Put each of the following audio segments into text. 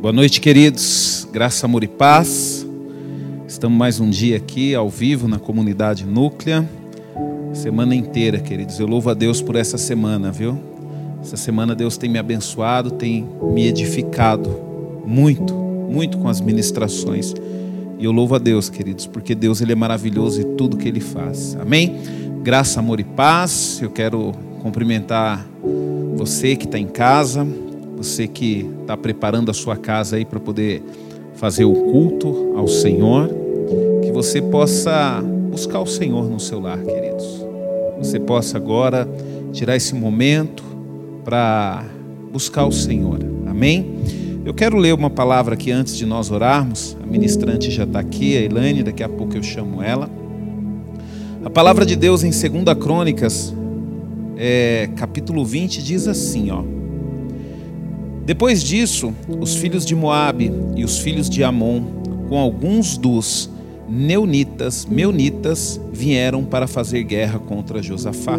Boa noite, queridos. Graça, amor e paz. Estamos mais um dia aqui ao vivo na comunidade Núclea. Semana inteira, queridos. Eu louvo a Deus por essa semana, viu? Essa semana Deus tem me abençoado, tem me edificado muito, muito com as ministrações. E eu louvo a Deus, queridos, porque Deus ele é maravilhoso e tudo que ele faz. Amém? Graça, amor e paz. Eu quero cumprimentar você que está em casa, você que está preparando a sua casa aí para poder fazer o culto ao Senhor, que você possa buscar o Senhor no seu lar, queridos. Você possa agora tirar esse momento para buscar o Senhor. Amém? Eu quero ler uma palavra aqui antes de nós orarmos. A ministrante já está aqui, a Elaine, daqui a pouco eu chamo ela. A palavra de Deus em 2 Crônicas, é, capítulo 20, diz assim, ó. Depois disso, os filhos de Moabe e os filhos de Amon, com alguns dos Neunitas, Meunitas, vieram para fazer guerra contra Josafá.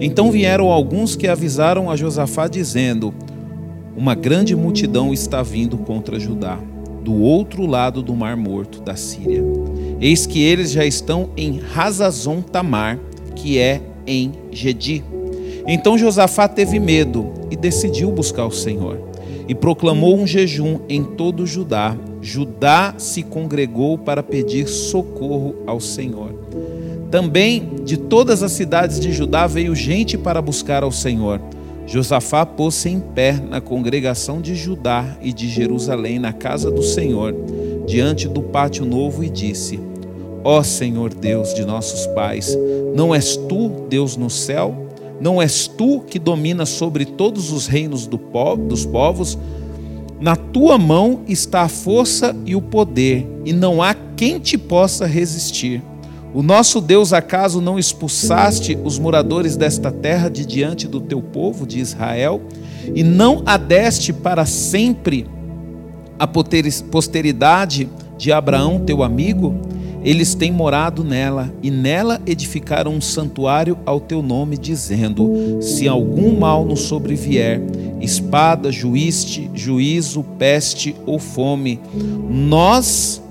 Então vieram alguns que avisaram a Josafá, dizendo: Uma grande multidão está vindo contra Judá, do outro lado do Mar Morto da Síria. Eis que eles já estão em Hazazon Tamar, que é em Gedi. Então Josafá teve medo e decidiu buscar o Senhor. E proclamou um jejum em todo Judá. Judá se congregou para pedir socorro ao Senhor. Também de todas as cidades de Judá veio gente para buscar ao Senhor. Josafá pôs-se em pé na congregação de Judá e de Jerusalém, na casa do Senhor, diante do pátio novo, e disse: Ó Senhor Deus de nossos pais, não és tu Deus no céu? Não és tu que dominas sobre todos os reinos do povo, dos povos? Na tua mão está a força e o poder, e não há quem te possa resistir. O nosso Deus, acaso não expulsaste os moradores desta terra de diante do teu povo de Israel, e não adeste para sempre a posteridade de Abraão, teu amigo? Eles têm morado nela e nela edificaram um santuário ao teu nome, dizendo: Se algum mal nos sobrevier, espada, juíste, juízo, peste ou fome, nós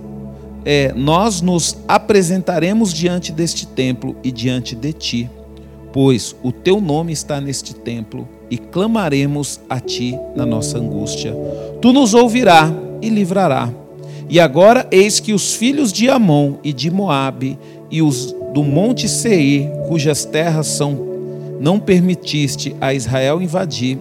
é, nós nos apresentaremos diante deste templo e diante de ti, pois o teu nome está neste templo e clamaremos a ti na nossa angústia. Tu nos ouvirá e livrará e agora eis que os filhos de Amon e de Moabe e os do monte Seir, cujas terras são não permitiste a Israel invadir,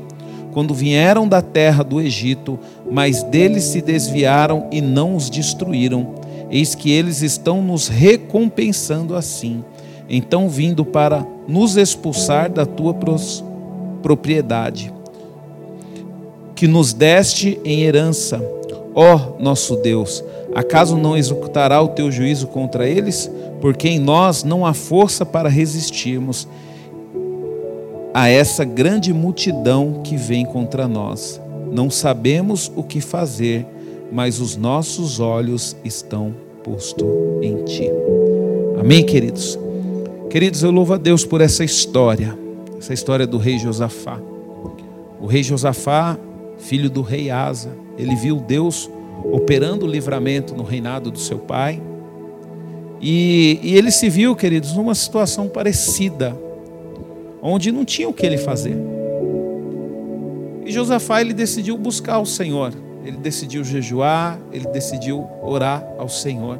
quando vieram da terra do Egito, mas deles se desviaram e não os destruíram. Eis que eles estão nos recompensando assim. Então vindo para nos expulsar da tua propriedade, que nos deste em herança Ó oh, nosso Deus, acaso não executará o teu juízo contra eles? Porque em nós não há força para resistirmos a essa grande multidão que vem contra nós. Não sabemos o que fazer, mas os nossos olhos estão postos em ti. Amém, queridos? Queridos, eu louvo a Deus por essa história, essa história do rei Josafá. O rei Josafá, filho do rei Asa, ele viu Deus operando o livramento no reinado do seu pai. E, e, ele se viu, queridos, numa situação parecida, onde não tinha o que ele fazer. E Josafá ele decidiu buscar o Senhor. Ele decidiu jejuar, ele decidiu orar ao Senhor.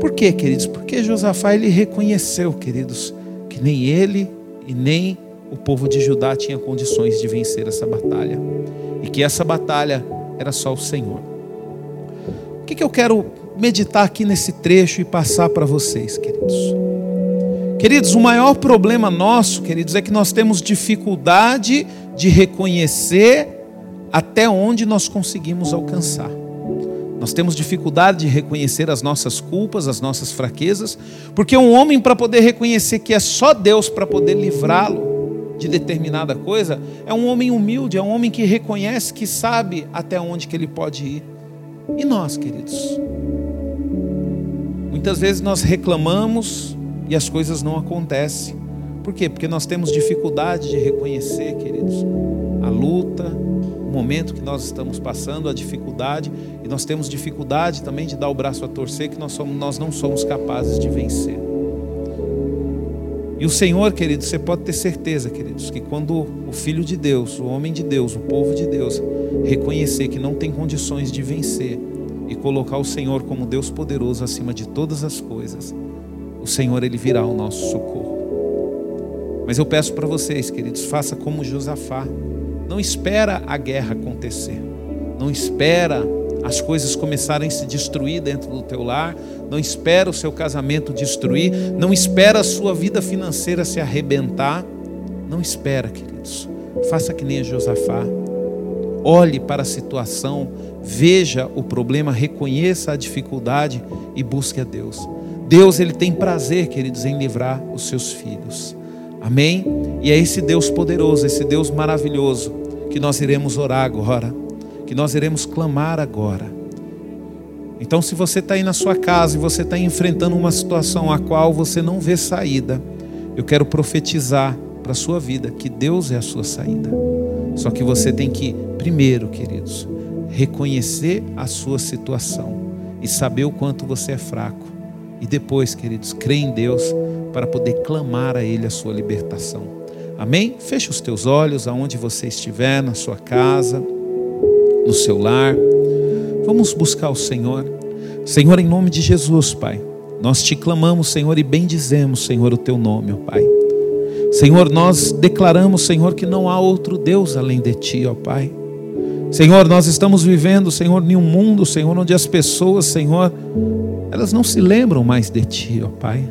Por quê, queridos? Porque Josafá ele reconheceu, queridos, que nem ele e nem o povo de Judá tinha condições de vencer essa batalha. E que essa batalha era só o Senhor. O que, que eu quero meditar aqui nesse trecho e passar para vocês, queridos? Queridos, o maior problema nosso, queridos, é que nós temos dificuldade de reconhecer até onde nós conseguimos alcançar. Nós temos dificuldade de reconhecer as nossas culpas, as nossas fraquezas, porque um homem, para poder reconhecer que é só Deus para poder livrá-lo, de determinada coisa, é um homem humilde, é um homem que reconhece, que sabe até onde que ele pode ir. E nós, queridos? Muitas vezes nós reclamamos e as coisas não acontecem. Por quê? Porque nós temos dificuldade de reconhecer, queridos, a luta, o momento que nós estamos passando, a dificuldade, e nós temos dificuldade também de dar o braço a torcer, que nós, somos, nós não somos capazes de vencer. E o Senhor, queridos, você pode ter certeza, queridos, que quando o Filho de Deus, o homem de Deus, o povo de Deus, reconhecer que não tem condições de vencer e colocar o Senhor como Deus poderoso acima de todas as coisas, o Senhor ele virá ao nosso socorro. Mas eu peço para vocês, queridos, faça como Josafá. Não espera a guerra acontecer. Não espera as coisas começarem a se destruir dentro do teu lar, não espera o seu casamento destruir, não espera a sua vida financeira se arrebentar. Não espera, queridos. Faça que nem Josafá. Olhe para a situação, veja o problema, reconheça a dificuldade e busque a Deus. Deus ele tem prazer, queridos, em livrar os seus filhos. Amém? E é esse Deus poderoso, esse Deus maravilhoso que nós iremos orar agora, que nós iremos clamar agora. Então, se você está aí na sua casa e você está enfrentando uma situação a qual você não vê saída, eu quero profetizar para a sua vida que Deus é a sua saída. Só que você tem que, primeiro, queridos, reconhecer a sua situação e saber o quanto você é fraco. E depois, queridos, crer em Deus para poder clamar a Ele a sua libertação. Amém? Feche os teus olhos aonde você estiver, na sua casa, no seu lar. Vamos buscar o Senhor. Senhor, em nome de Jesus, Pai. Nós te clamamos, Senhor, e bendizemos, Senhor, o teu nome, ó Pai. Senhor, nós declaramos, Senhor, que não há outro Deus além de ti, ó Pai. Senhor, nós estamos vivendo, Senhor, em um mundo, Senhor, onde as pessoas, Senhor, elas não se lembram mais de ti, ó Pai.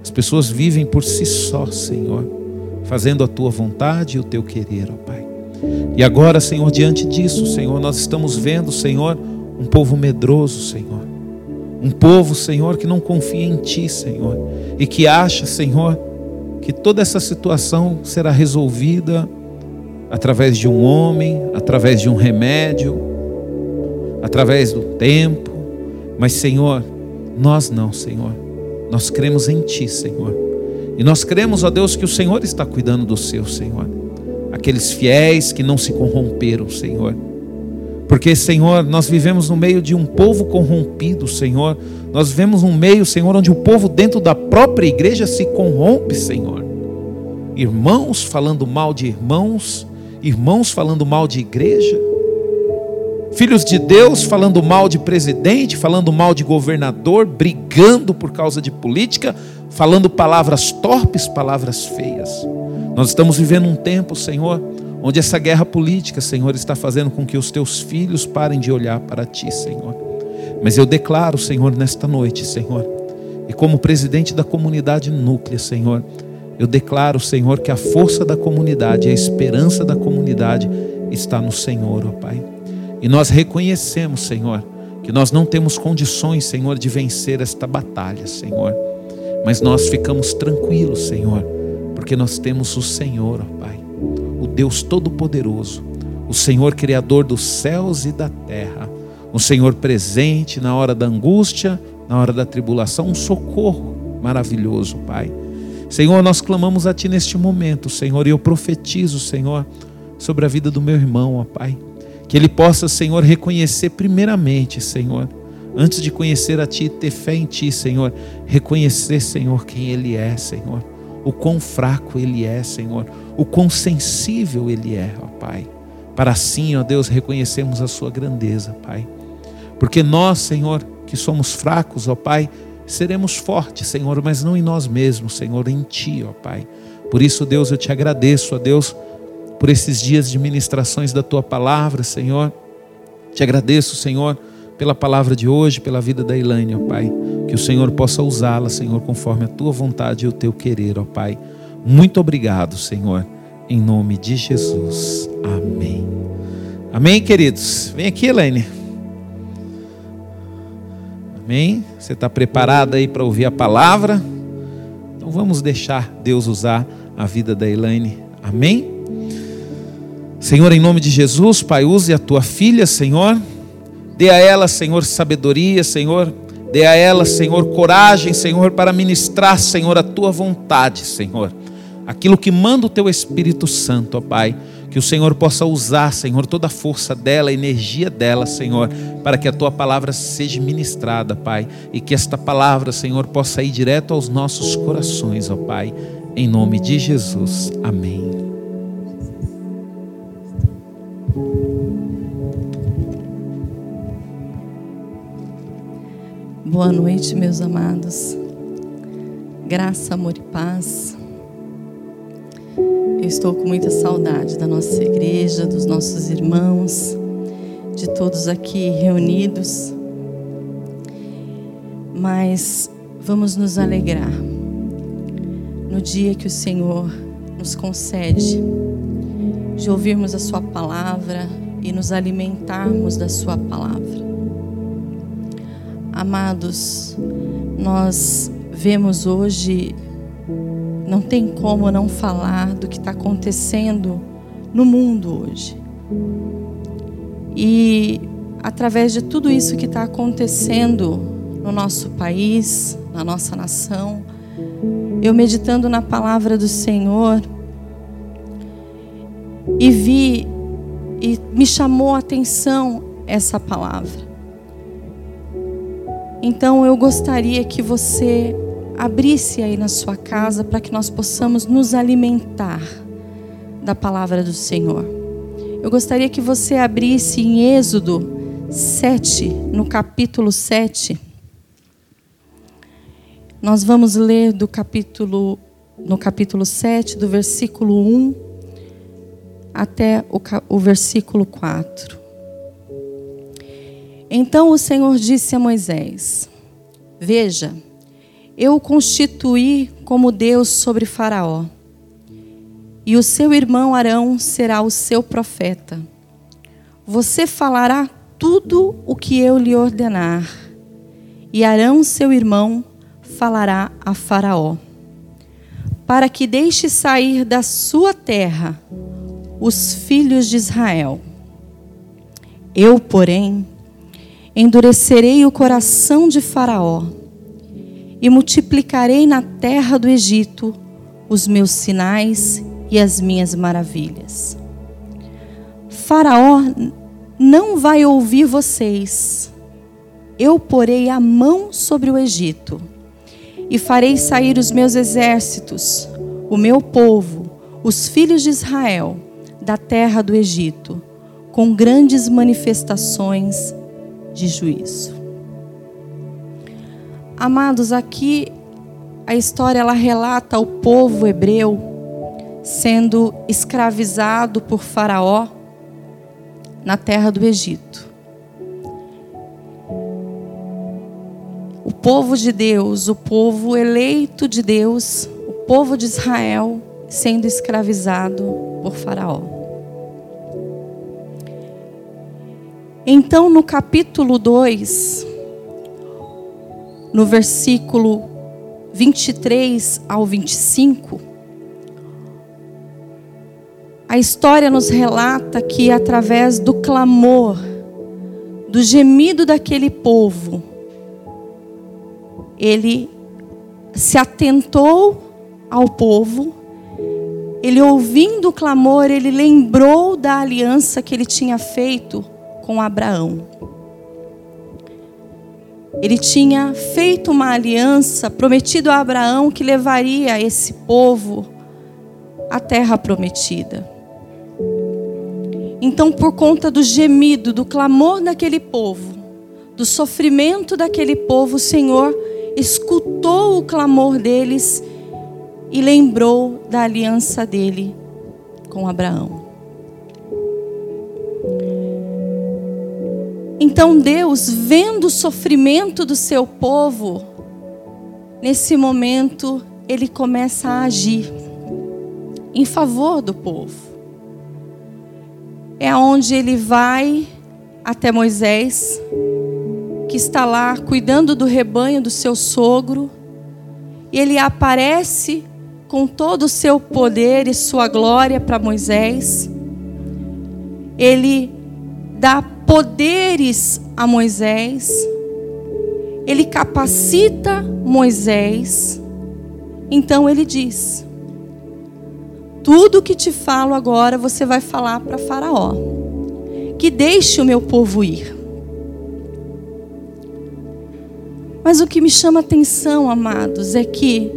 As pessoas vivem por si só, Senhor, fazendo a tua vontade e o teu querer, ó Pai. E agora, Senhor, diante disso, Senhor, nós estamos vendo, Senhor, um povo medroso, Senhor. Um povo, Senhor, que não confia em Ti, Senhor. E que acha, Senhor, que toda essa situação será resolvida através de um homem, através de um remédio, através do tempo. Mas, Senhor, nós não, Senhor. Nós cremos em Ti, Senhor. E nós cremos, ó Deus, que o Senhor está cuidando do seu, Senhor. Aqueles fiéis que não se corromperam, Senhor porque, Senhor, nós vivemos no meio de um povo corrompido, Senhor. Nós vivemos num meio, Senhor, onde o povo dentro da própria igreja se corrompe, Senhor. Irmãos falando mal de irmãos, irmãos falando mal de igreja, filhos de Deus falando mal de presidente, falando mal de governador, brigando por causa de política, falando palavras torpes, palavras feias. Nós estamos vivendo um tempo, Senhor, onde essa guerra política, Senhor, está fazendo com que os teus filhos parem de olhar para ti, Senhor. Mas eu declaro, Senhor, nesta noite, Senhor, e como presidente da comunidade núclea, Senhor, eu declaro, Senhor, que a força da comunidade, a esperança da comunidade está no Senhor, ó Pai. E nós reconhecemos, Senhor, que nós não temos condições, Senhor, de vencer esta batalha, Senhor. Mas nós ficamos tranquilos, Senhor, porque nós temos o Senhor, ó Pai o Deus Todo-Poderoso, o Senhor Criador dos céus e da terra, o Senhor presente na hora da angústia, na hora da tribulação, um socorro maravilhoso, Pai. Senhor, nós clamamos a Ti neste momento, Senhor, e eu profetizo, Senhor, sobre a vida do meu irmão, ó Pai. Que ele possa, Senhor, reconhecer primeiramente, Senhor, antes de conhecer a Ti, ter fé em Ti, Senhor, reconhecer, Senhor, quem Ele é, Senhor o quão fraco Ele é, Senhor, o quão sensível Ele é, ó Pai. Para assim, ó Deus, reconhecermos a Sua grandeza, Pai. Porque nós, Senhor, que somos fracos, ó Pai, seremos fortes, Senhor, mas não em nós mesmos, Senhor, em Ti, ó Pai. Por isso, Deus, eu te agradeço, ó Deus, por esses dias de ministrações da Tua palavra, Senhor. Te agradeço, Senhor pela palavra de hoje, pela vida da Elaine, ó Pai. Que o Senhor possa usá-la, Senhor, conforme a tua vontade e o teu querer, ó Pai. Muito obrigado, Senhor, em nome de Jesus. Amém. Amém, queridos? Vem aqui, Elaine. Amém? Você está preparada aí para ouvir a palavra? Então vamos deixar Deus usar a vida da Elaine. Amém? Senhor, em nome de Jesus, Pai, use a tua filha, Senhor Dê a ela, Senhor, sabedoria, Senhor. Dê a ela, Senhor, coragem, Senhor, para ministrar, Senhor, a tua vontade, Senhor. Aquilo que manda o teu Espírito Santo, ó Pai. Que o Senhor possa usar, Senhor, toda a força dela, a energia dela, Senhor, para que a tua palavra seja ministrada, Pai, e que esta palavra, Senhor, possa ir direto aos nossos corações, ó Pai, em nome de Jesus. Amém. Boa noite, meus amados. Graça, amor e paz. Eu estou com muita saudade da nossa igreja, dos nossos irmãos, de todos aqui reunidos. Mas vamos nos alegrar no dia que o Senhor nos concede de ouvirmos a Sua palavra e nos alimentarmos da Sua palavra. Amados, nós vemos hoje, não tem como não falar do que está acontecendo no mundo hoje. E através de tudo isso que está acontecendo no nosso país, na nossa nação, eu meditando na palavra do Senhor e vi e me chamou a atenção essa palavra. Então eu gostaria que você abrisse aí na sua casa para que nós possamos nos alimentar da palavra do Senhor. Eu gostaria que você abrisse em Êxodo 7, no capítulo 7. Nós vamos ler do capítulo no capítulo 7, do versículo 1 até o, o versículo 4. Então o Senhor disse a Moisés: Veja, eu o constituí como Deus sobre Faraó, e o seu irmão Arão será o seu profeta. Você falará tudo o que eu lhe ordenar, e Arão, seu irmão, falará a Faraó, para que deixe sair da sua terra os filhos de Israel. Eu, porém, endurecerei o coração de Faraó e multiplicarei na terra do Egito os meus sinais e as minhas maravilhas. Faraó não vai ouvir vocês. Eu porei a mão sobre o Egito e farei sair os meus exércitos, o meu povo, os filhos de Israel, da terra do Egito, com grandes manifestações de juízo. Amados, aqui a história ela relata o povo hebreu sendo escravizado por Faraó na terra do Egito. O povo de Deus, o povo eleito de Deus, o povo de Israel sendo escravizado por Faraó. Então, no capítulo 2, no versículo 23 ao 25, a história nos relata que através do clamor, do gemido daquele povo, ele se atentou ao povo, ele ouvindo o clamor, ele lembrou da aliança que ele tinha feito com Abraão. Ele tinha feito uma aliança, prometido a Abraão que levaria esse povo à terra prometida. Então, por conta do gemido, do clamor daquele povo, do sofrimento daquele povo, o Senhor escutou o clamor deles e lembrou da aliança dele com Abraão. Então Deus, vendo o sofrimento do seu povo, nesse momento ele começa a agir em favor do povo. É onde ele vai até Moisés, que está lá cuidando do rebanho do seu sogro, e ele aparece com todo o seu poder e sua glória para Moisés. Ele dá poderes a Moisés, ele capacita Moisés. Então ele diz: Tudo que te falo agora você vai falar para Faraó. Que deixe o meu povo ir. Mas o que me chama atenção, amados, é que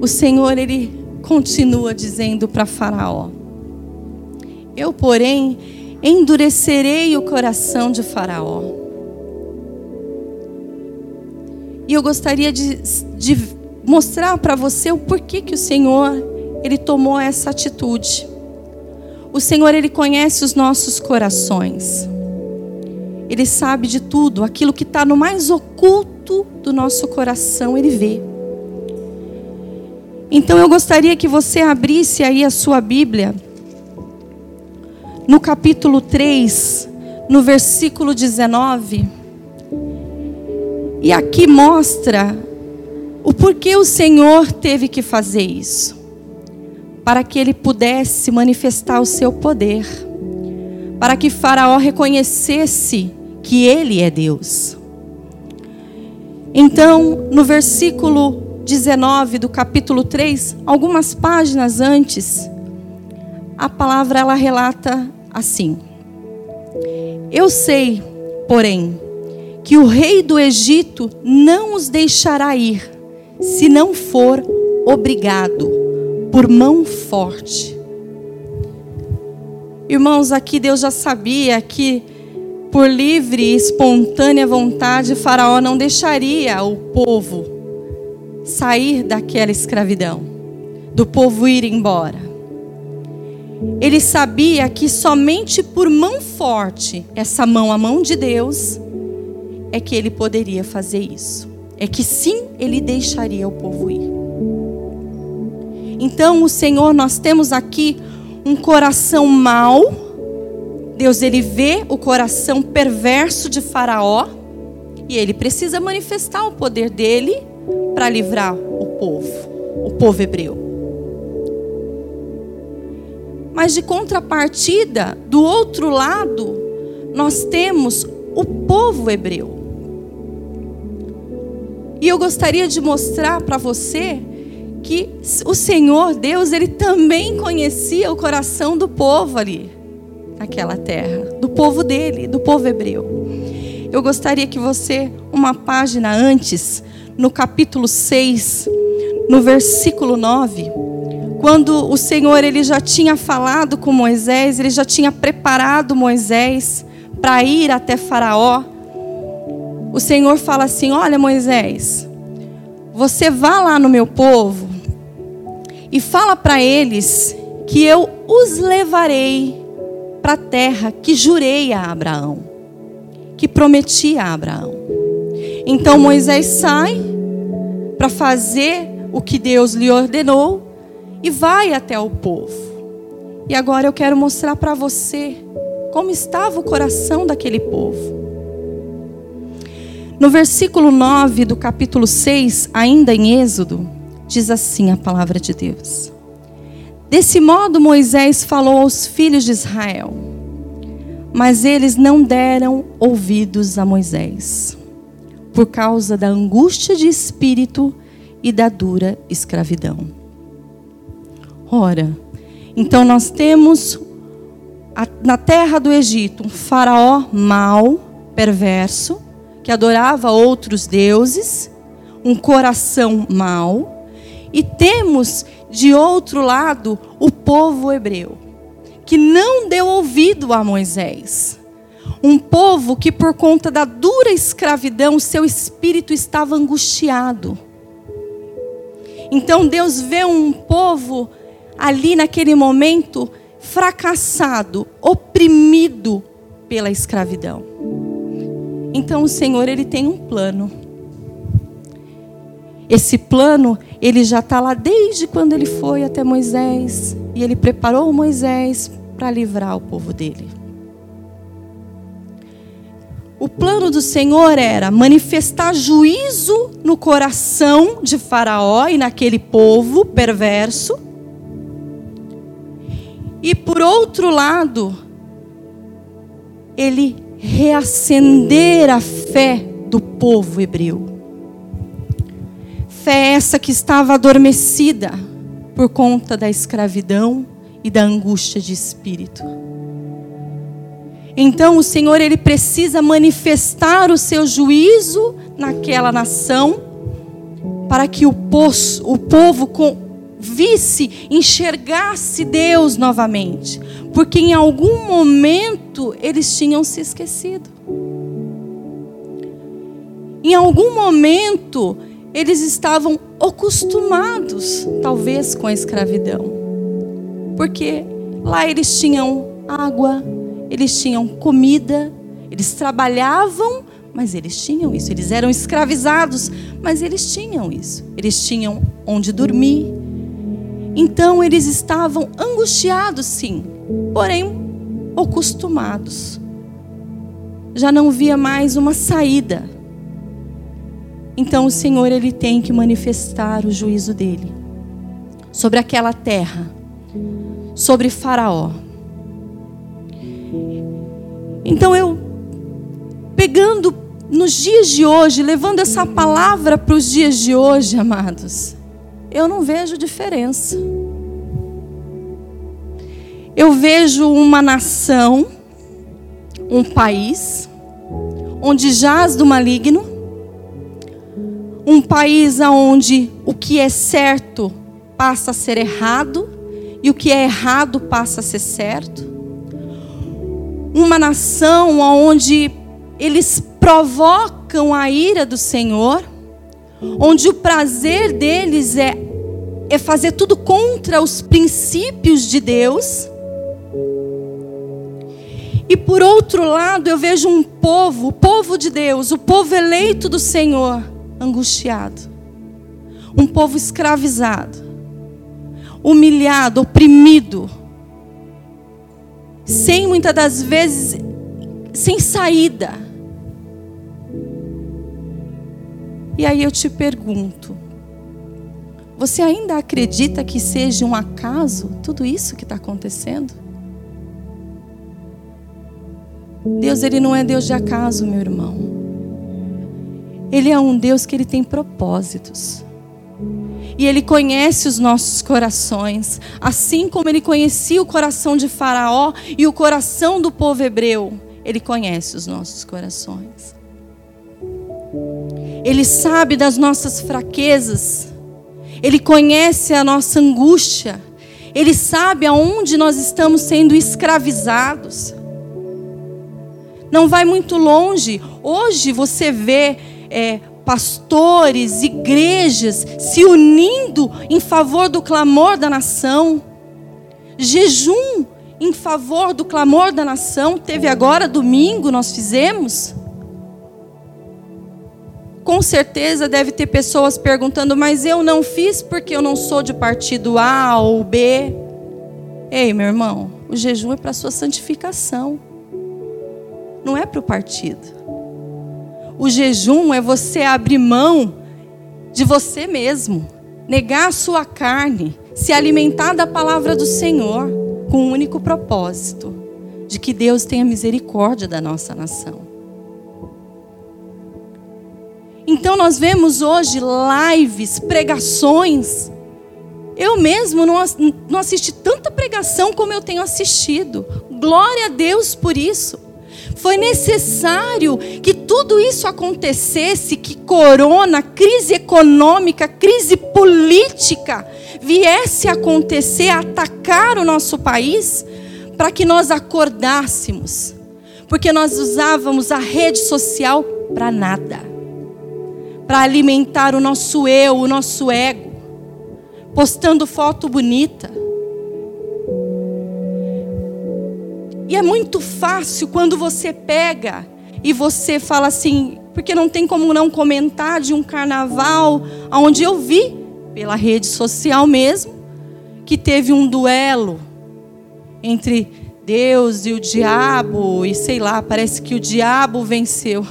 o Senhor ele continua dizendo para Faraó: Eu, porém, endurecerei o coração de Faraó. E eu gostaria de, de mostrar para você o porquê que o Senhor ele tomou essa atitude. O Senhor, ele conhece os nossos corações. Ele sabe de tudo, aquilo que está no mais oculto do nosso coração, ele vê. Então eu gostaria que você abrisse aí a sua Bíblia, no capítulo 3, no versículo 19. E aqui mostra o porquê o Senhor teve que fazer isso para que ele pudesse manifestar o seu poder, para que Faraó reconhecesse que ele é Deus. Então, no versículo 19 do capítulo 3, algumas páginas antes, a palavra ela relata assim: Eu sei, porém, que o rei do Egito não os deixará ir, se não for obrigado por mão forte. Irmãos, aqui Deus já sabia que por livre e espontânea vontade Faraó não deixaria o povo sair daquela escravidão, do povo ir embora. Ele sabia que somente por mão forte, essa mão, a mão de Deus, é que ele poderia fazer isso. É que sim, ele deixaria o povo ir. Então, o Senhor, nós temos aqui um coração mau. Deus, ele vê o coração perverso de Faraó e ele precisa manifestar o poder dele para livrar o povo, o povo hebreu. Mas de contrapartida, do outro lado, nós temos o povo hebreu. E eu gostaria de mostrar para você que o Senhor Deus, ele também conhecia o coração do povo ali, naquela terra, do povo dele, do povo hebreu. Eu gostaria que você, uma página antes, no capítulo 6, no versículo 9, quando o Senhor ele já tinha falado com Moisés, ele já tinha preparado Moisés para ir até Faraó. O Senhor fala assim: Olha, Moisés, você vá lá no meu povo e fala para eles que eu os levarei para a terra que jurei a Abraão, que prometi a Abraão. Então Moisés sai para fazer o que Deus lhe ordenou e vai até o povo. E agora eu quero mostrar para você como estava o coração daquele povo. No versículo 9 do capítulo 6, ainda em Êxodo, Diz assim a palavra de Deus. Desse modo Moisés falou aos filhos de Israel, mas eles não deram ouvidos a Moisés, por causa da angústia de espírito e da dura escravidão. Ora, então nós temos na terra do Egito um faraó mau, perverso, que adorava outros deuses, um coração mau, e temos, de outro lado, o povo hebreu, que não deu ouvido a Moisés. Um povo que, por conta da dura escravidão, seu espírito estava angustiado. Então Deus vê um povo ali naquele momento fracassado, oprimido pela escravidão. Então o Senhor ele tem um plano. Esse plano ele já está lá desde quando ele foi até Moisés. E ele preparou Moisés para livrar o povo dele. O plano do Senhor era manifestar juízo no coração de Faraó e naquele povo perverso. E por outro lado, ele reacender a fé do povo hebreu. Fé essa que estava adormecida por conta da escravidão, e da angústia de espírito. Então o Senhor ele precisa manifestar o seu juízo naquela nação para que o, poço, o povo com, visse, enxergasse Deus novamente, porque em algum momento eles tinham se esquecido. Em algum momento eles estavam acostumados, talvez, com a escravidão, porque lá eles tinham água, eles tinham comida, eles trabalhavam, mas eles tinham isso. Eles eram escravizados, mas eles tinham isso. Eles tinham onde dormir. Então eles estavam angustiados, sim, porém acostumados. Já não via mais uma saída. Então o Senhor ele tem que manifestar o juízo dele sobre aquela terra, sobre Faraó. Então eu, pegando nos dias de hoje, levando essa palavra para os dias de hoje, amados, eu não vejo diferença. Eu vejo uma nação, um país, onde jaz do maligno, um país onde o que é certo passa a ser errado e o que é errado passa a ser certo uma nação onde eles provocam a ira do Senhor, onde o prazer deles é, é fazer tudo contra os princípios de Deus. E por outro lado, eu vejo um povo, o povo de Deus, o povo eleito do Senhor, angustiado. Um povo escravizado, humilhado, oprimido sem muitas das vezes sem saída. E aí eu te pergunto: você ainda acredita que seja um acaso tudo isso que está acontecendo? Deus, Ele não é Deus de acaso, meu irmão. Ele é um Deus que Ele tem propósitos. E Ele conhece os nossos corações, assim como Ele conhecia o coração de Faraó e o coração do povo hebreu. Ele conhece os nossos corações. Ele sabe das nossas fraquezas. Ele conhece a nossa angústia. Ele sabe aonde nós estamos sendo escravizados. Não vai muito longe. Hoje você vê é, pastores, igrejas se unindo em favor do clamor da nação, jejum em favor do clamor da nação. Teve agora domingo, nós fizemos. Com certeza deve ter pessoas perguntando, mas eu não fiz porque eu não sou de partido A ou B. Ei, meu irmão, o jejum é para a sua santificação, não é para o partido. O jejum é você abrir mão de você mesmo, negar a sua carne, se alimentar da palavra do Senhor, com o um único propósito de que Deus tenha misericórdia da nossa nação. Então nós vemos hoje lives, pregações. Eu mesmo não, não assisti tanta pregação como eu tenho assistido. Glória a Deus por isso. Foi necessário que tudo isso acontecesse, que corona, crise econômica, crise política viesse a acontecer, a atacar o nosso país, para que nós acordássemos. Porque nós usávamos a rede social para nada. Para alimentar o nosso eu, o nosso ego, postando foto bonita E é muito fácil quando você pega e você fala assim, porque não tem como não comentar de um carnaval onde eu vi pela rede social mesmo que teve um duelo entre Deus e o diabo e sei lá, parece que o diabo venceu.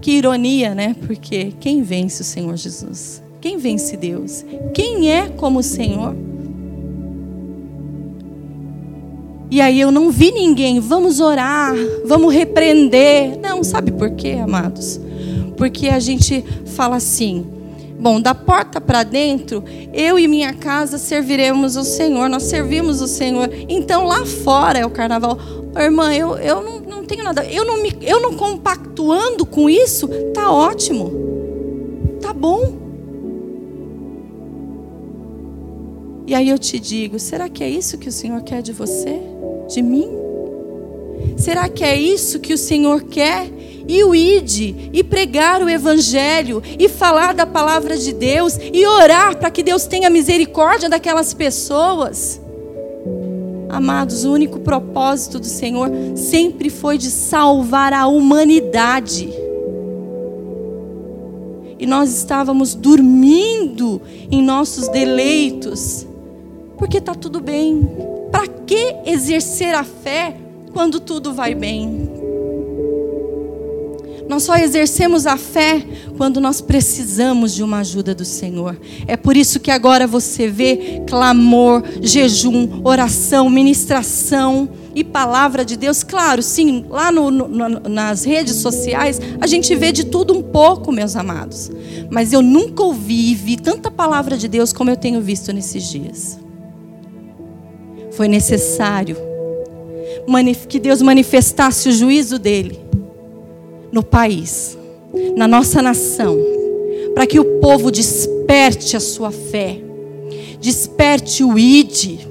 Que ironia, né? Porque quem vence o Senhor Jesus? Quem vence Deus? Quem é como o Senhor? E aí eu não vi ninguém, vamos orar, vamos repreender. Não, sabe por quê, amados? Porque a gente fala assim: Bom, da porta para dentro, eu e minha casa serviremos o Senhor, nós servimos o Senhor. Então lá fora é o carnaval. irmã, eu, eu não, não tenho nada, eu não, me, eu não compactuando com isso, tá ótimo, tá bom. E aí eu te digo: será que é isso que o Senhor quer de você? De mim? Será que é isso que o Senhor quer? E o ide, e pregar o Evangelho, e falar da palavra de Deus, e orar para que Deus tenha misericórdia daquelas pessoas. Amados, o único propósito do Senhor sempre foi de salvar a humanidade. E nós estávamos dormindo em nossos deleitos, porque está tudo bem. Para que exercer a fé quando tudo vai bem. Nós só exercemos a fé quando nós precisamos de uma ajuda do Senhor. É por isso que agora você vê clamor, jejum, oração, ministração e palavra de Deus. Claro, sim, lá no, no, nas redes sociais a gente vê de tudo um pouco, meus amados. Mas eu nunca ouvi e vi tanta palavra de Deus como eu tenho visto nesses dias. Foi necessário que Deus manifestasse o juízo dele no país, na nossa nação, para que o povo desperte a sua fé, desperte o ide.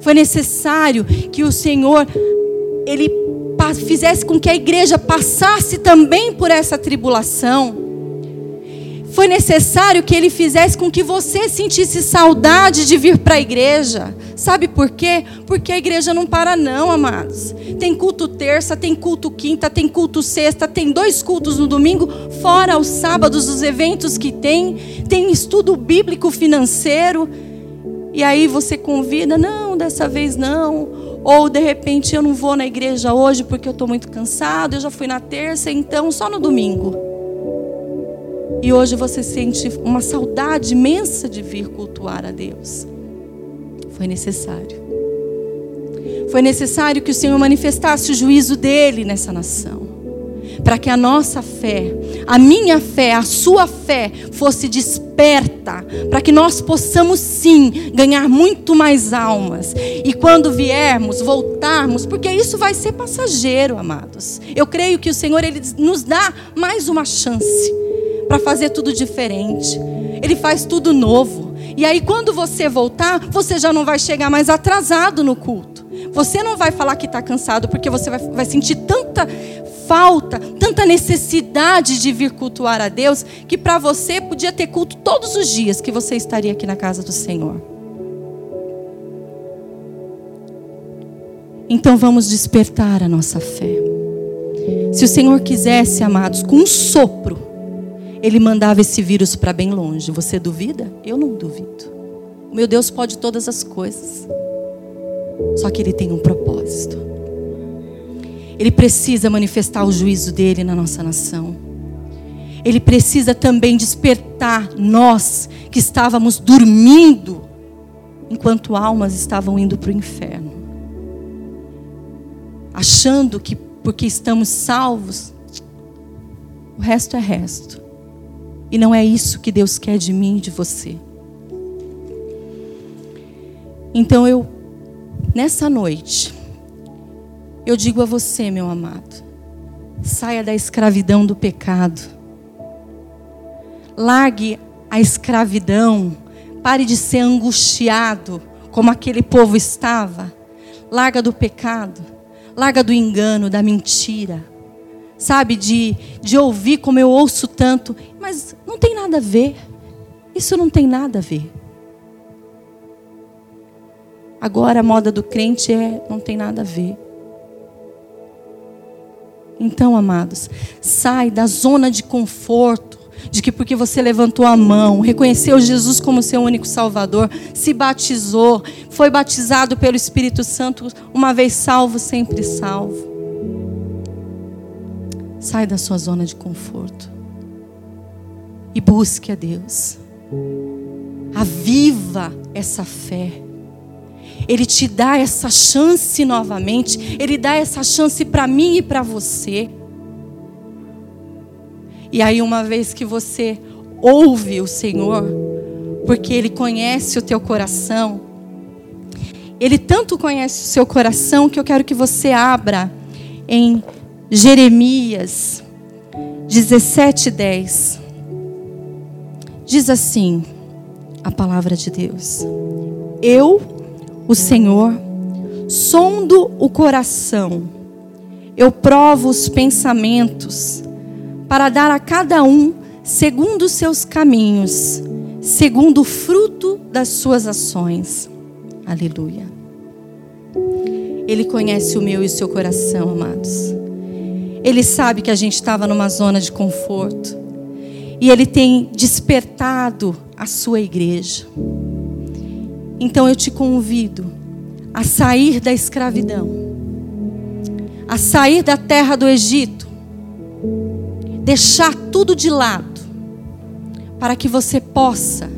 Foi necessário que o Senhor ele fizesse com que a igreja passasse também por essa tribulação foi necessário que ele fizesse com que você sentisse saudade de vir para a igreja. Sabe por quê? Porque a igreja não para, não, amados. Tem culto terça, tem culto quinta, tem culto sexta, tem dois cultos no domingo, fora os sábados, os eventos que tem, tem estudo bíblico financeiro. E aí você convida, não, dessa vez não. Ou de repente eu não vou na igreja hoje porque eu estou muito cansado, eu já fui na terça, então só no domingo. E hoje você sente uma saudade imensa de vir cultuar a Deus. Foi necessário. Foi necessário que o Senhor manifestasse o juízo dele nessa nação. Para que a nossa fé, a minha fé, a sua fé fosse desperta. Para que nós possamos sim ganhar muito mais almas. E quando viermos, voltarmos, porque isso vai ser passageiro, amados. Eu creio que o Senhor ele nos dá mais uma chance para fazer tudo diferente. Ele faz tudo novo. E aí, quando você voltar, você já não vai chegar mais atrasado no culto. Você não vai falar que está cansado, porque você vai, vai sentir tanta falta, tanta necessidade de vir cultuar a Deus, que para você podia ter culto todos os dias que você estaria aqui na casa do Senhor. Então vamos despertar a nossa fé. Se o Senhor quisesse, amados, com um sopro, ele mandava esse vírus para bem longe. Você duvida? Eu não duvido. O meu Deus pode todas as coisas. Só que ele tem um propósito. Ele precisa manifestar o juízo dele na nossa nação. Ele precisa também despertar nós que estávamos dormindo enquanto almas estavam indo para o inferno. Achando que porque estamos salvos, o resto é resto. E não é isso que Deus quer de mim e de você. Então eu, nessa noite, eu digo a você, meu amado, saia da escravidão do pecado. Largue a escravidão. Pare de ser angustiado como aquele povo estava. Larga do pecado. Larga do engano, da mentira sabe, de, de ouvir como eu ouço tanto, mas não tem nada a ver. Isso não tem nada a ver. Agora a moda do crente é não tem nada a ver. Então, amados, sai da zona de conforto, de que porque você levantou a mão, reconheceu Jesus como seu único Salvador, se batizou, foi batizado pelo Espírito Santo, uma vez salvo, sempre salvo. Sai da sua zona de conforto e busque a Deus. Aviva essa fé. Ele te dá essa chance novamente. Ele dá essa chance para mim e para você. E aí, uma vez que você ouve o Senhor, porque Ele conhece o teu coração. Ele tanto conhece o seu coração que eu quero que você abra em Jeremias 17, 10. Diz assim a palavra de Deus: Eu, o Senhor, sondo o coração, eu provo os pensamentos, para dar a cada um segundo os seus caminhos, segundo o fruto das suas ações. Aleluia. Ele conhece o meu e o seu coração, amados. Ele sabe que a gente estava numa zona de conforto. E Ele tem despertado a sua igreja. Então eu te convido a sair da escravidão, a sair da terra do Egito, deixar tudo de lado, para que você possa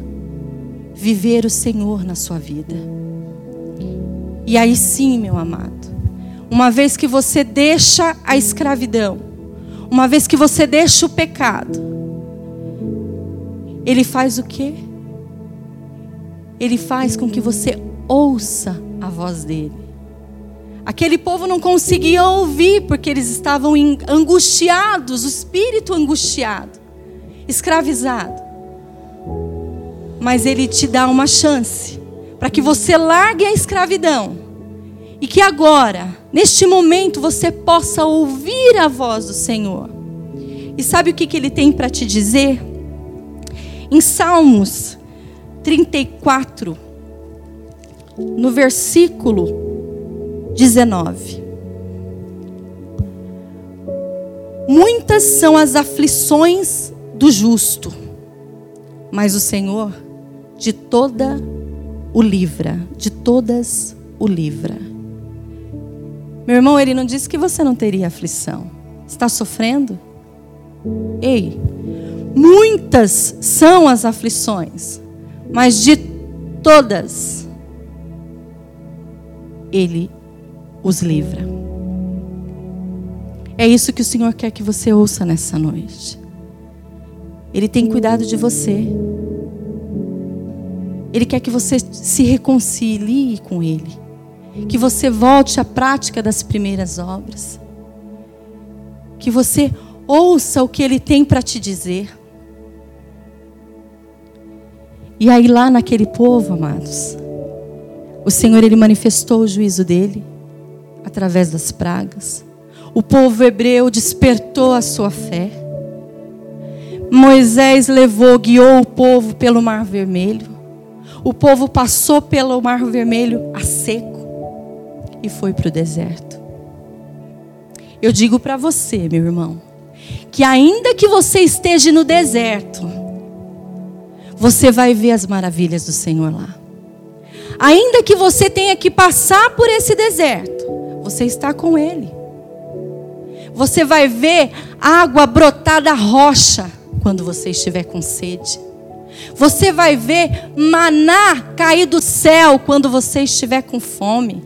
viver o Senhor na sua vida. E aí sim, meu amado, uma vez que você deixa a escravidão, uma vez que você deixa o pecado, ele faz o quê? Ele faz com que você ouça a voz dele. Aquele povo não conseguia ouvir porque eles estavam angustiados, o espírito angustiado, escravizado. Mas ele te dá uma chance para que você largue a escravidão e que agora, neste momento, você possa ouvir a voz do Senhor. E sabe o que, que ele tem para te dizer? Em Salmos 34, no versículo 19. Muitas são as aflições do justo, mas o Senhor de toda o livra, de todas o livra. Meu irmão, ele não disse que você não teria aflição. Está sofrendo? Ei, muitas são as aflições, mas de todas ele os livra. É isso que o Senhor quer que você ouça nessa noite. Ele tem cuidado de você. Ele quer que você se reconcilie com Ele. Que você volte à prática das primeiras obras. Que você ouça o que Ele tem para te dizer. E aí, lá naquele povo, amados, o Senhor ele manifestou o juízo dele através das pragas. O povo hebreu despertou a sua fé. Moisés levou, guiou o povo pelo Mar Vermelho. O povo passou pelo Mar Vermelho a seco e foi para o deserto. Eu digo para você, meu irmão, que ainda que você esteja no deserto, você vai ver as maravilhas do Senhor lá. Ainda que você tenha que passar por esse deserto, você está com Ele. Você vai ver água brotar da rocha quando você estiver com sede. Você vai ver maná cair do céu quando você estiver com fome.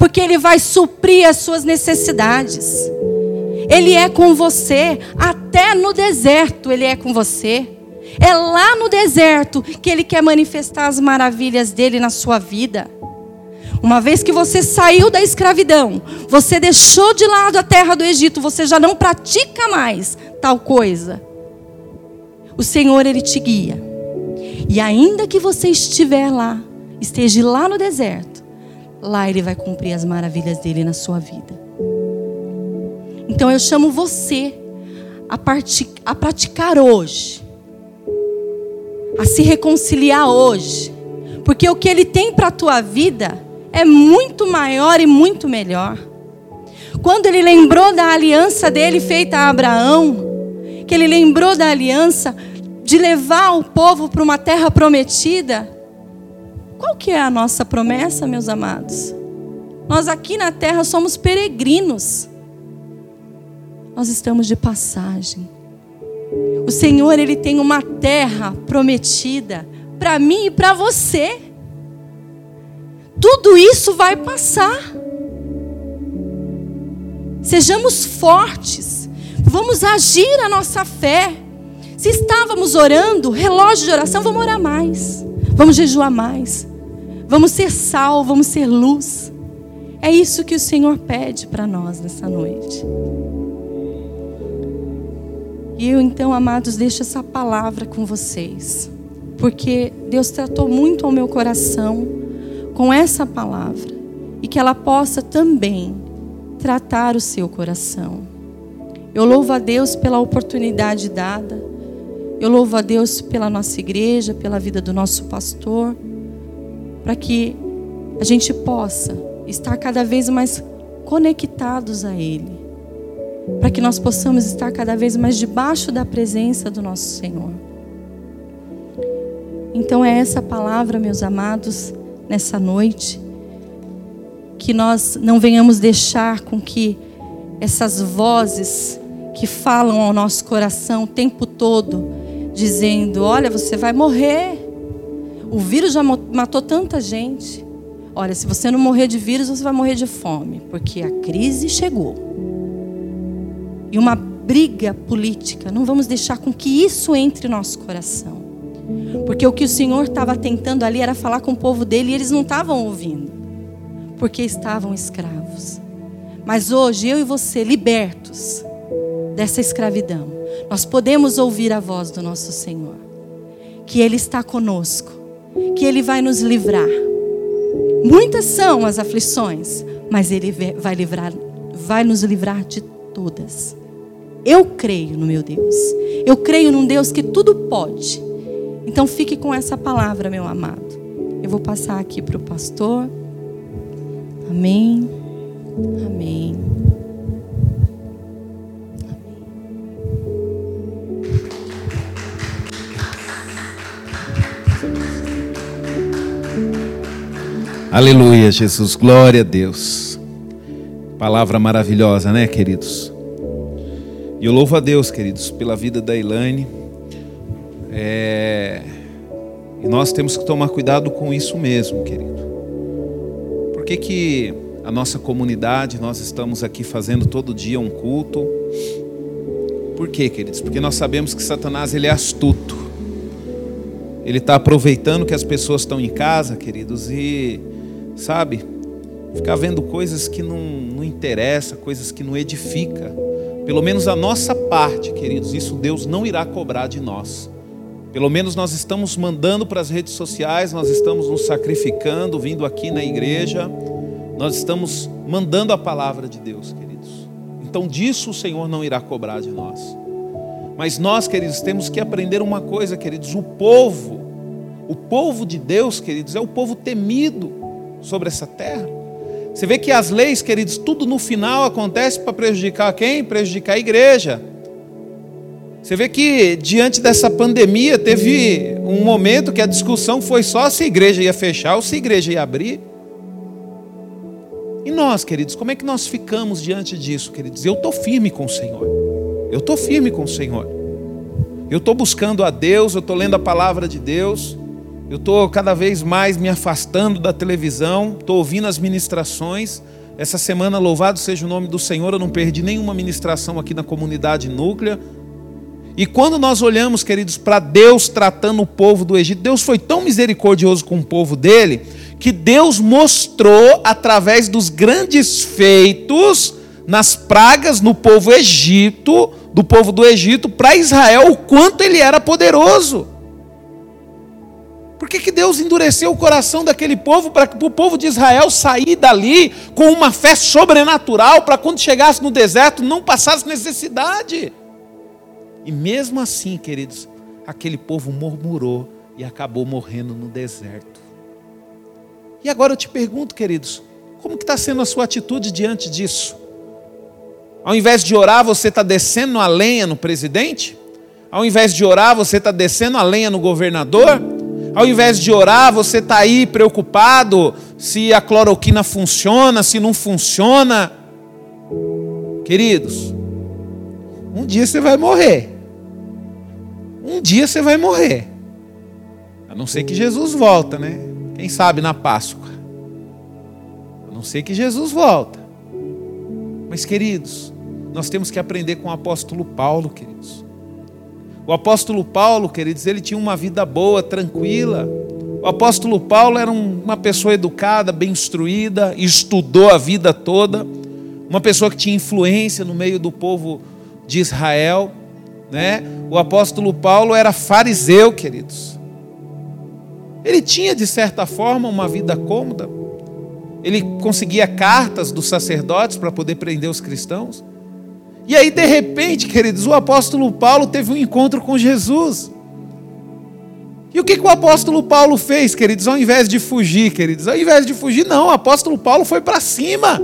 Porque Ele vai suprir as suas necessidades. Ele é com você, até no deserto Ele é com você. É lá no deserto que Ele quer manifestar as maravilhas dele na sua vida. Uma vez que você saiu da escravidão, você deixou de lado a terra do Egito, você já não pratica mais tal coisa. O Senhor, Ele te guia. E ainda que você estiver lá, esteja lá no deserto, lá Ele vai cumprir as maravilhas dele na sua vida. Então eu chamo você a, praticar hoje a se reconciliar hoje. Porque o que ele tem para a tua vida é muito maior e muito melhor. Quando ele lembrou da aliança dele feita a Abraão, que ele lembrou da aliança de levar o povo para uma terra prometida, qual que é a nossa promessa, meus amados? Nós aqui na terra somos peregrinos. Nós estamos de passagem. O Senhor, Ele tem uma terra prometida para mim e para você. Tudo isso vai passar. Sejamos fortes. Vamos agir a nossa fé. Se estávamos orando, relógio de oração, vamos orar mais. Vamos jejuar mais. Vamos ser sal, vamos ser luz. É isso que o Senhor pede para nós nessa noite. E eu então, amados, deixo essa palavra com vocês, porque Deus tratou muito ao meu coração com essa palavra e que ela possa também tratar o seu coração. Eu louvo a Deus pela oportunidade dada. Eu louvo a Deus pela nossa igreja, pela vida do nosso pastor, para que a gente possa estar cada vez mais conectados a Ele para que nós possamos estar cada vez mais debaixo da presença do nosso Senhor. Então é essa palavra, meus amados, nessa noite, que nós não venhamos deixar com que essas vozes que falam ao nosso coração o tempo todo, dizendo: Olha, você vai morrer. O vírus já matou tanta gente. Olha, se você não morrer de vírus, você vai morrer de fome, porque a crise chegou e uma briga política. Não vamos deixar com que isso entre no nosso coração. Porque o que o Senhor estava tentando ali era falar com o povo dele e eles não estavam ouvindo. Porque estavam escravos. Mas hoje, eu e você, libertos dessa escravidão, nós podemos ouvir a voz do nosso Senhor. Que Ele está conosco. Que Ele vai nos livrar. Muitas são as aflições, mas Ele vai livrar, vai nos livrar de todas. Eu creio no meu Deus. Eu creio num Deus que tudo pode. Então fique com essa palavra, meu amado. Eu vou passar aqui para o pastor. Amém. Amém. Aleluia, Jesus. Glória a Deus. Palavra maravilhosa, né, queridos? E eu louvo a Deus, queridos, pela vida da Elaine. É... E nós temos que tomar cuidado com isso mesmo, querido. Por que, que a nossa comunidade, nós estamos aqui fazendo todo dia um culto? Por quê, queridos? Porque nós sabemos que Satanás ele é astuto. Ele está aproveitando que as pessoas estão em casa, queridos, e, sabe, ficar vendo coisas que não, não interessa, coisas que não edifica. Pelo menos a nossa parte, queridos, isso Deus não irá cobrar de nós. Pelo menos nós estamos mandando para as redes sociais, nós estamos nos sacrificando, vindo aqui na igreja, nós estamos mandando a palavra de Deus, queridos. Então disso o Senhor não irá cobrar de nós. Mas nós, queridos, temos que aprender uma coisa, queridos: o povo, o povo de Deus, queridos, é o povo temido sobre essa terra. Você vê que as leis, queridos, tudo no final acontece para prejudicar quem? Prejudicar a igreja. Você vê que diante dessa pandemia teve um momento que a discussão foi só se a igreja ia fechar ou se a igreja ia abrir. E nós, queridos, como é que nós ficamos diante disso, queridos? Eu estou firme com o Senhor. Eu estou firme com o Senhor. Eu estou buscando a Deus, eu estou lendo a palavra de Deus. Eu estou cada vez mais me afastando da televisão, estou ouvindo as ministrações. Essa semana, louvado seja o nome do Senhor, eu não perdi nenhuma ministração aqui na comunidade núclea. E quando nós olhamos, queridos, para Deus tratando o povo do Egito, Deus foi tão misericordioso com o povo dele, que Deus mostrou através dos grandes feitos nas pragas no povo Egito, do povo do Egito, para Israel, o quanto ele era poderoso. Por que, que Deus endureceu o coração daquele povo para que o povo de Israel sair dali com uma fé sobrenatural para quando chegasse no deserto não passasse necessidade? E mesmo assim, queridos, aquele povo murmurou e acabou morrendo no deserto. E agora eu te pergunto, queridos, como que está sendo a sua atitude diante disso? Ao invés de orar, você está descendo a lenha no presidente? Ao invés de orar, você está descendo a lenha no governador? Ao invés de orar, você está aí preocupado se a cloroquina funciona, se não funciona. Queridos, um dia você vai morrer. Um dia você vai morrer. A não ser que Jesus volta, né? Quem sabe na Páscoa. A não ser que Jesus volta. Mas, queridos, nós temos que aprender com o apóstolo Paulo, queridos. O apóstolo Paulo, queridos, ele tinha uma vida boa, tranquila. O apóstolo Paulo era uma pessoa educada, bem instruída, estudou a vida toda, uma pessoa que tinha influência no meio do povo de Israel, né? O apóstolo Paulo era fariseu, queridos. Ele tinha de certa forma uma vida cômoda. Ele conseguia cartas dos sacerdotes para poder prender os cristãos. E aí, de repente, queridos, o apóstolo Paulo teve um encontro com Jesus. E o que, que o apóstolo Paulo fez, queridos? Ao invés de fugir, queridos, ao invés de fugir, não, o apóstolo Paulo foi para cima.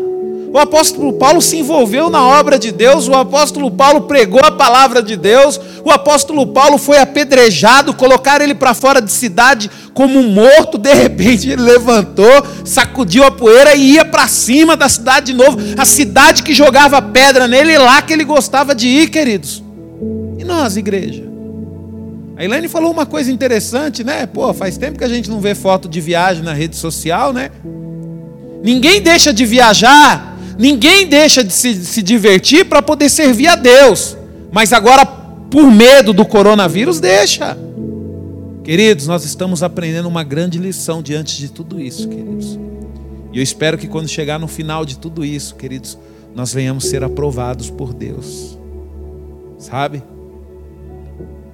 O apóstolo Paulo se envolveu na obra de Deus, o apóstolo Paulo pregou a palavra de Deus, o apóstolo Paulo foi apedrejado, colocaram ele para fora de cidade como morto, de repente ele levantou, sacudiu a poeira e ia para cima da cidade de novo, a cidade que jogava pedra nele, lá que ele gostava de ir, queridos. E nós, igreja? A Elaine falou uma coisa interessante, né? Pô, faz tempo que a gente não vê foto de viagem na rede social, né? Ninguém deixa de viajar, ninguém deixa de se, se divertir para poder servir a Deus. Mas agora, por medo do coronavírus, deixa. Queridos, nós estamos aprendendo uma grande lição diante de tudo isso, queridos. E eu espero que quando chegar no final de tudo isso, queridos, nós venhamos ser aprovados por Deus. Sabe?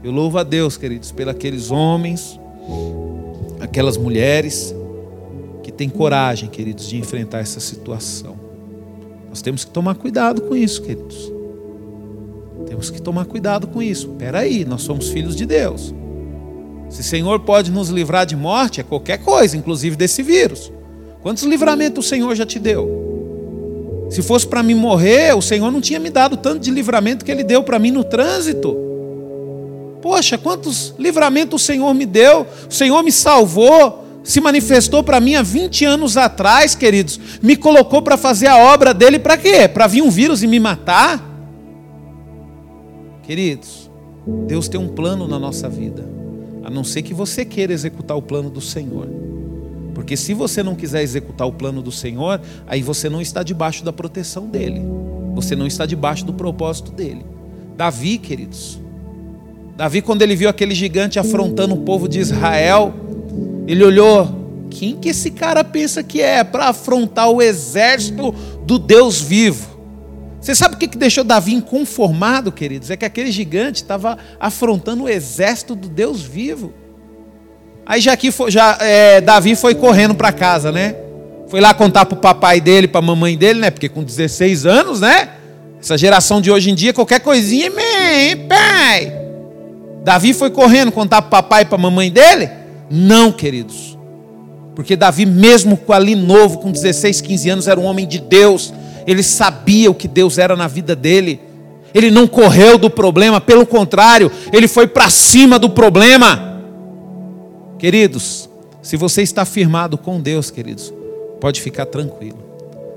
Eu louvo a Deus, queridos, pelos homens, aquelas mulheres que têm coragem, queridos, de enfrentar essa situação. Nós temos que tomar cuidado com isso, queridos. Temos que tomar cuidado com isso. Espera aí, nós somos filhos de Deus. Se o Senhor pode nos livrar de morte, é qualquer coisa, inclusive desse vírus. Quantos livramentos o Senhor já te deu? Se fosse para mim morrer, o Senhor não tinha me dado tanto de livramento que Ele deu para mim no trânsito. Poxa, quantos livramentos o Senhor me deu, o Senhor me salvou, se manifestou para mim há 20 anos atrás, queridos, me colocou para fazer a obra dele para quê? Para vir um vírus e me matar? Queridos, Deus tem um plano na nossa vida, a não ser que você queira executar o plano do Senhor. Porque se você não quiser executar o plano do Senhor, aí você não está debaixo da proteção dele. Você não está debaixo do propósito dele. Davi, queridos, Davi, quando ele viu aquele gigante afrontando o povo de Israel, ele olhou: quem que esse cara pensa que é para afrontar o exército do Deus vivo? Você sabe o que, que deixou Davi inconformado, queridos? É que aquele gigante estava afrontando o exército do Deus vivo. Aí já que foi, já, é, Davi foi correndo para casa, né? Foi lá contar para o papai dele, para a mamãe dele, né? Porque com 16 anos, né? Essa geração de hoje em dia, qualquer coisinha, mãe, pai. Davi foi correndo contar para o papai e para a mamãe dele? Não, queridos. Porque Davi, mesmo ali novo, com 16, 15 anos, era um homem de Deus. Ele sabia o que Deus era na vida dele. Ele não correu do problema, pelo contrário, ele foi para cima do problema. Queridos, se você está firmado com Deus, queridos, pode ficar tranquilo.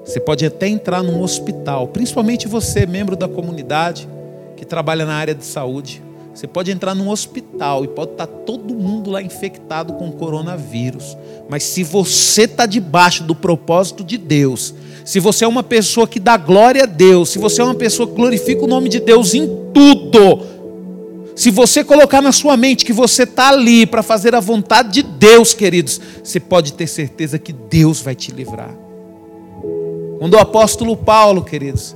Você pode até entrar num hospital, principalmente você, membro da comunidade, que trabalha na área de saúde. Você pode entrar num hospital e pode estar todo mundo lá infectado com coronavírus. Mas se você está debaixo do propósito de Deus, se você é uma pessoa que dá glória a Deus, se você é uma pessoa que glorifica o nome de Deus em tudo, se você colocar na sua mente que você está ali para fazer a vontade de Deus, queridos, você pode ter certeza que Deus vai te livrar. Quando o apóstolo Paulo, queridos,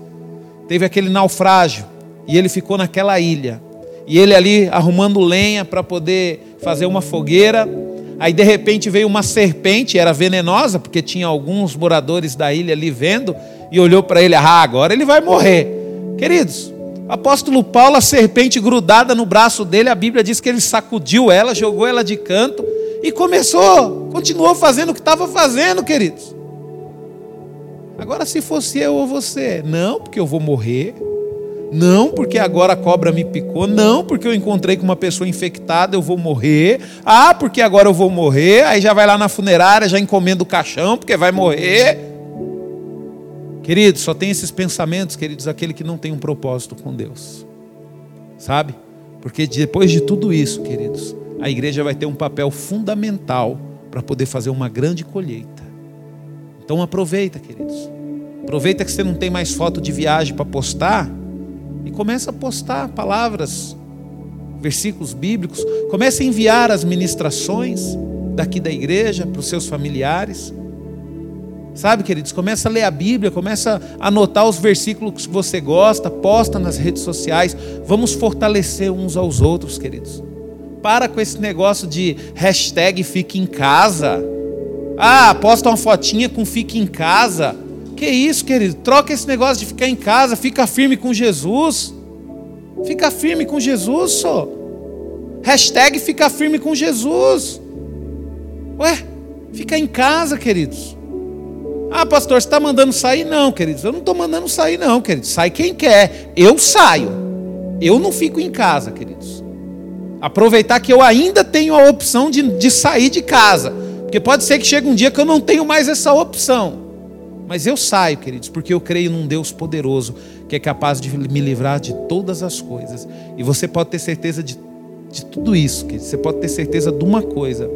teve aquele naufrágio e ele ficou naquela ilha, e ele ali arrumando lenha para poder fazer uma fogueira. Aí de repente veio uma serpente, era venenosa, porque tinha alguns moradores da ilha ali vendo, e olhou para ele: ah, agora ele vai morrer. Queridos, apóstolo Paulo, a serpente grudada no braço dele, a Bíblia diz que ele sacudiu ela, jogou ela de canto e começou, continuou fazendo o que estava fazendo, queridos. Agora, se fosse eu ou você, não, porque eu vou morrer. Não, porque agora a cobra me picou. Não, porque eu encontrei com uma pessoa infectada, eu vou morrer. Ah, porque agora eu vou morrer. Aí já vai lá na funerária, já encomenda o caixão, porque vai morrer. Queridos, só tem esses pensamentos, queridos, aquele que não tem um propósito com Deus. Sabe? Porque depois de tudo isso, queridos, a igreja vai ter um papel fundamental para poder fazer uma grande colheita. Então aproveita, queridos. Aproveita que você não tem mais foto de viagem para postar e começa a postar palavras versículos bíblicos. Comece a enviar as ministrações daqui da igreja para os seus familiares. Sabe, queridos, começa a ler a Bíblia, começa a anotar os versículos que você gosta, posta nas redes sociais. Vamos fortalecer uns aos outros, queridos. Para com esse negócio de hashtag fique em casa. Ah, posta uma fotinha com fique em casa. Que isso, querido? Troca esse negócio de ficar em casa, fica firme com Jesus. Fica firme com Jesus, só. Hashtag fica firme com Jesus. Ué, fica em casa, queridos. Ah, pastor, você está mandando sair? Não, queridos. Eu não estou mandando sair, não, queridos. Sai quem quer. Eu saio. Eu não fico em casa, queridos. Aproveitar que eu ainda tenho a opção de, de sair de casa. Porque pode ser que chegue um dia que eu não tenho mais essa opção. Mas eu saio, queridos, porque eu creio num Deus poderoso que é capaz de me livrar de todas as coisas. E você pode ter certeza de, de tudo isso, queridos. Você pode ter certeza de uma coisa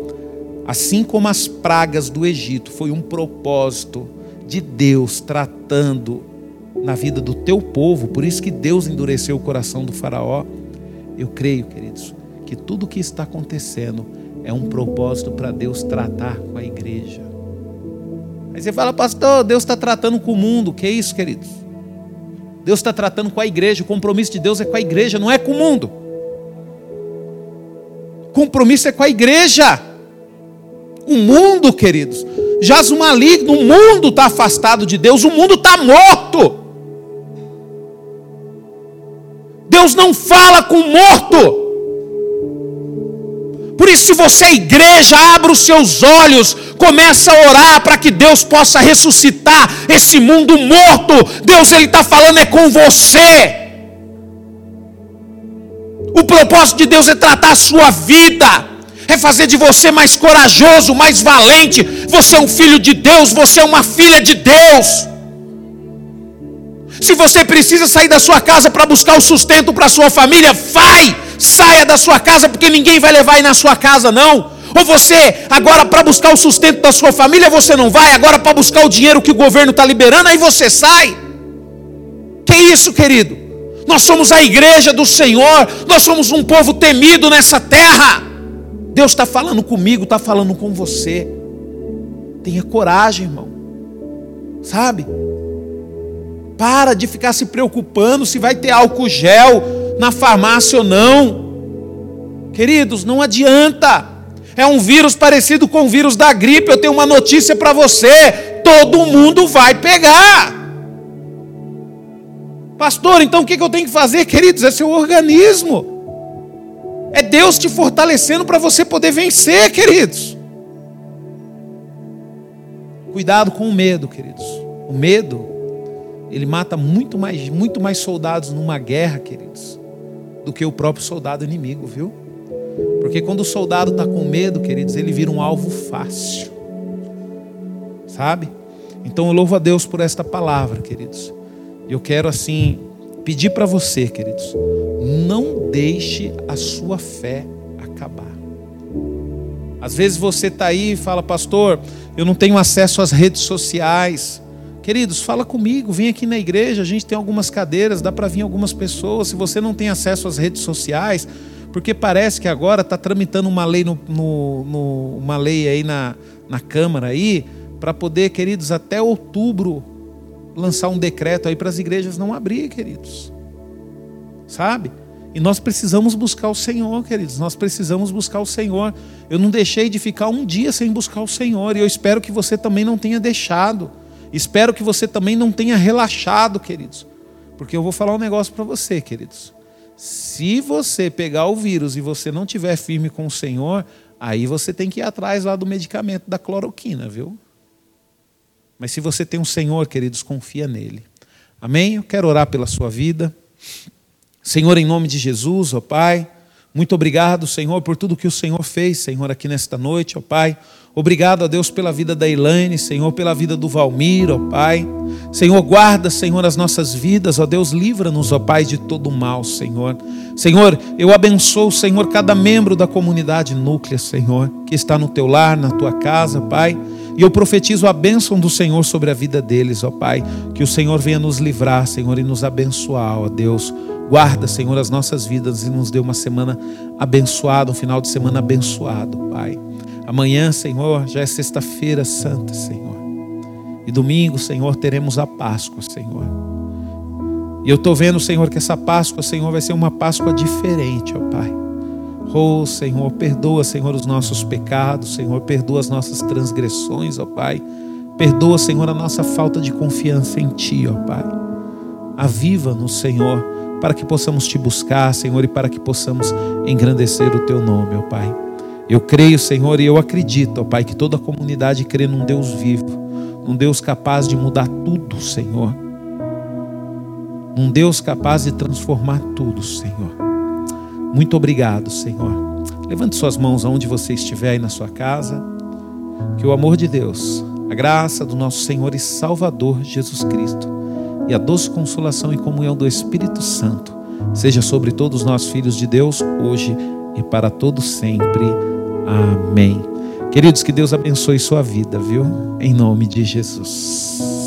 Assim como as pragas do Egito foi um propósito de Deus tratando na vida do teu povo, por isso que Deus endureceu o coração do Faraó. Eu creio, queridos, que tudo o que está acontecendo é um propósito para Deus tratar com a igreja. Aí você fala, pastor, Deus está tratando com o mundo. Que isso, queridos? Deus está tratando com a igreja. O compromisso de Deus é com a igreja, não é com o mundo. O compromisso é com a igreja. O mundo, queridos, jaz o maligno, o mundo está afastado de Deus, o mundo está morto. Deus não fala com o morto. Por isso, se você é igreja, abra os seus olhos, começa a orar para que Deus possa ressuscitar esse mundo morto. Deus ele está falando é com você. O propósito de Deus é tratar a sua vida é fazer de você mais corajoso, mais valente. Você é um filho de Deus, você é uma filha de Deus. Se você precisa sair da sua casa para buscar o sustento para sua família, vai, saia da sua casa, porque ninguém vai levar aí na sua casa, não. Ou você, agora para buscar o sustento da sua família, você não vai, agora para buscar o dinheiro que o governo está liberando, aí você sai. Que isso, querido? Nós somos a igreja do Senhor, nós somos um povo temido nessa terra. Deus está falando comigo, está falando com você. Tenha coragem, irmão. Sabe? Para de ficar se preocupando se vai ter álcool gel na farmácia ou não. Queridos, não adianta. É um vírus parecido com o vírus da gripe. Eu tenho uma notícia para você: todo mundo vai pegar. Pastor, então o que eu tenho que fazer, queridos? É seu organismo. É Deus te fortalecendo para você poder vencer, queridos. Cuidado com o medo, queridos. O medo, ele mata muito mais, muito mais soldados numa guerra, queridos, do que o próprio soldado inimigo, viu? Porque quando o soldado está com medo, queridos, ele vira um alvo fácil. Sabe? Então eu louvo a Deus por esta palavra, queridos. Eu quero assim pedir para você, queridos, não deixe a sua fé acabar. Às vezes você está aí e fala, pastor, eu não tenho acesso às redes sociais. Queridos, fala comigo, vem aqui na igreja, a gente tem algumas cadeiras, dá para vir algumas pessoas. Se você não tem acesso às redes sociais, porque parece que agora está tramitando uma lei, no, no, no, uma lei aí na, na Câmara aí, para poder, queridos, até outubro lançar um decreto aí para as igrejas não abrir, queridos sabe? E nós precisamos buscar o Senhor, queridos. Nós precisamos buscar o Senhor. Eu não deixei de ficar um dia sem buscar o Senhor. E eu espero que você também não tenha deixado. Espero que você também não tenha relaxado, queridos. Porque eu vou falar um negócio para você, queridos. Se você pegar o vírus e você não tiver firme com o Senhor, aí você tem que ir atrás lá do medicamento da cloroquina, viu? Mas se você tem um Senhor, queridos, confia nele. Amém? Eu quero orar pela sua vida. Senhor, em nome de Jesus, ó Pai, muito obrigado, Senhor, por tudo que o Senhor fez, Senhor, aqui nesta noite, ó Pai. Obrigado a Deus pela vida da Elaine, Senhor, pela vida do Valmir, ó Pai. Senhor, guarda, Senhor, as nossas vidas, ó Deus, livra-nos, ó Pai, de todo mal, Senhor. Senhor, eu abençoo, Senhor, cada membro da comunidade núclea, Senhor, que está no teu lar, na tua casa, Pai. E eu profetizo a bênção do Senhor sobre a vida deles, ó Pai. Que o Senhor venha nos livrar, Senhor, e nos abençoar, ó Deus Guarda, Senhor, as nossas vidas e nos dê uma semana abençoada, um final de semana abençoado, Pai. Amanhã, Senhor, já é sexta-feira santa, Senhor. E domingo, Senhor, teremos a Páscoa, Senhor. E eu estou vendo, Senhor, que essa Páscoa, Senhor, vai ser uma Páscoa diferente, ó Pai. Oh, Senhor, perdoa, Senhor, os nossos pecados, Senhor, perdoa as nossas transgressões, ó Pai. Perdoa, Senhor, a nossa falta de confiança em Ti, ó Pai. Aviva-nos, Senhor, para que possamos Te buscar, Senhor, e para que possamos engrandecer o Teu nome, ó Pai. Eu creio, Senhor, e eu acredito, ó Pai, que toda a comunidade crê num Deus vivo, num Deus capaz de mudar tudo, Senhor. Num Deus capaz de transformar tudo, Senhor. Muito obrigado, Senhor. Levante suas mãos aonde você estiver aí na sua casa. Que o amor de Deus, a graça do nosso Senhor e Salvador Jesus Cristo e a doce consolação e comunhão do Espírito Santo seja sobre todos nós, filhos de Deus, hoje e para todos sempre. Amém. Queridos, que Deus abençoe sua vida, viu? Em nome de Jesus.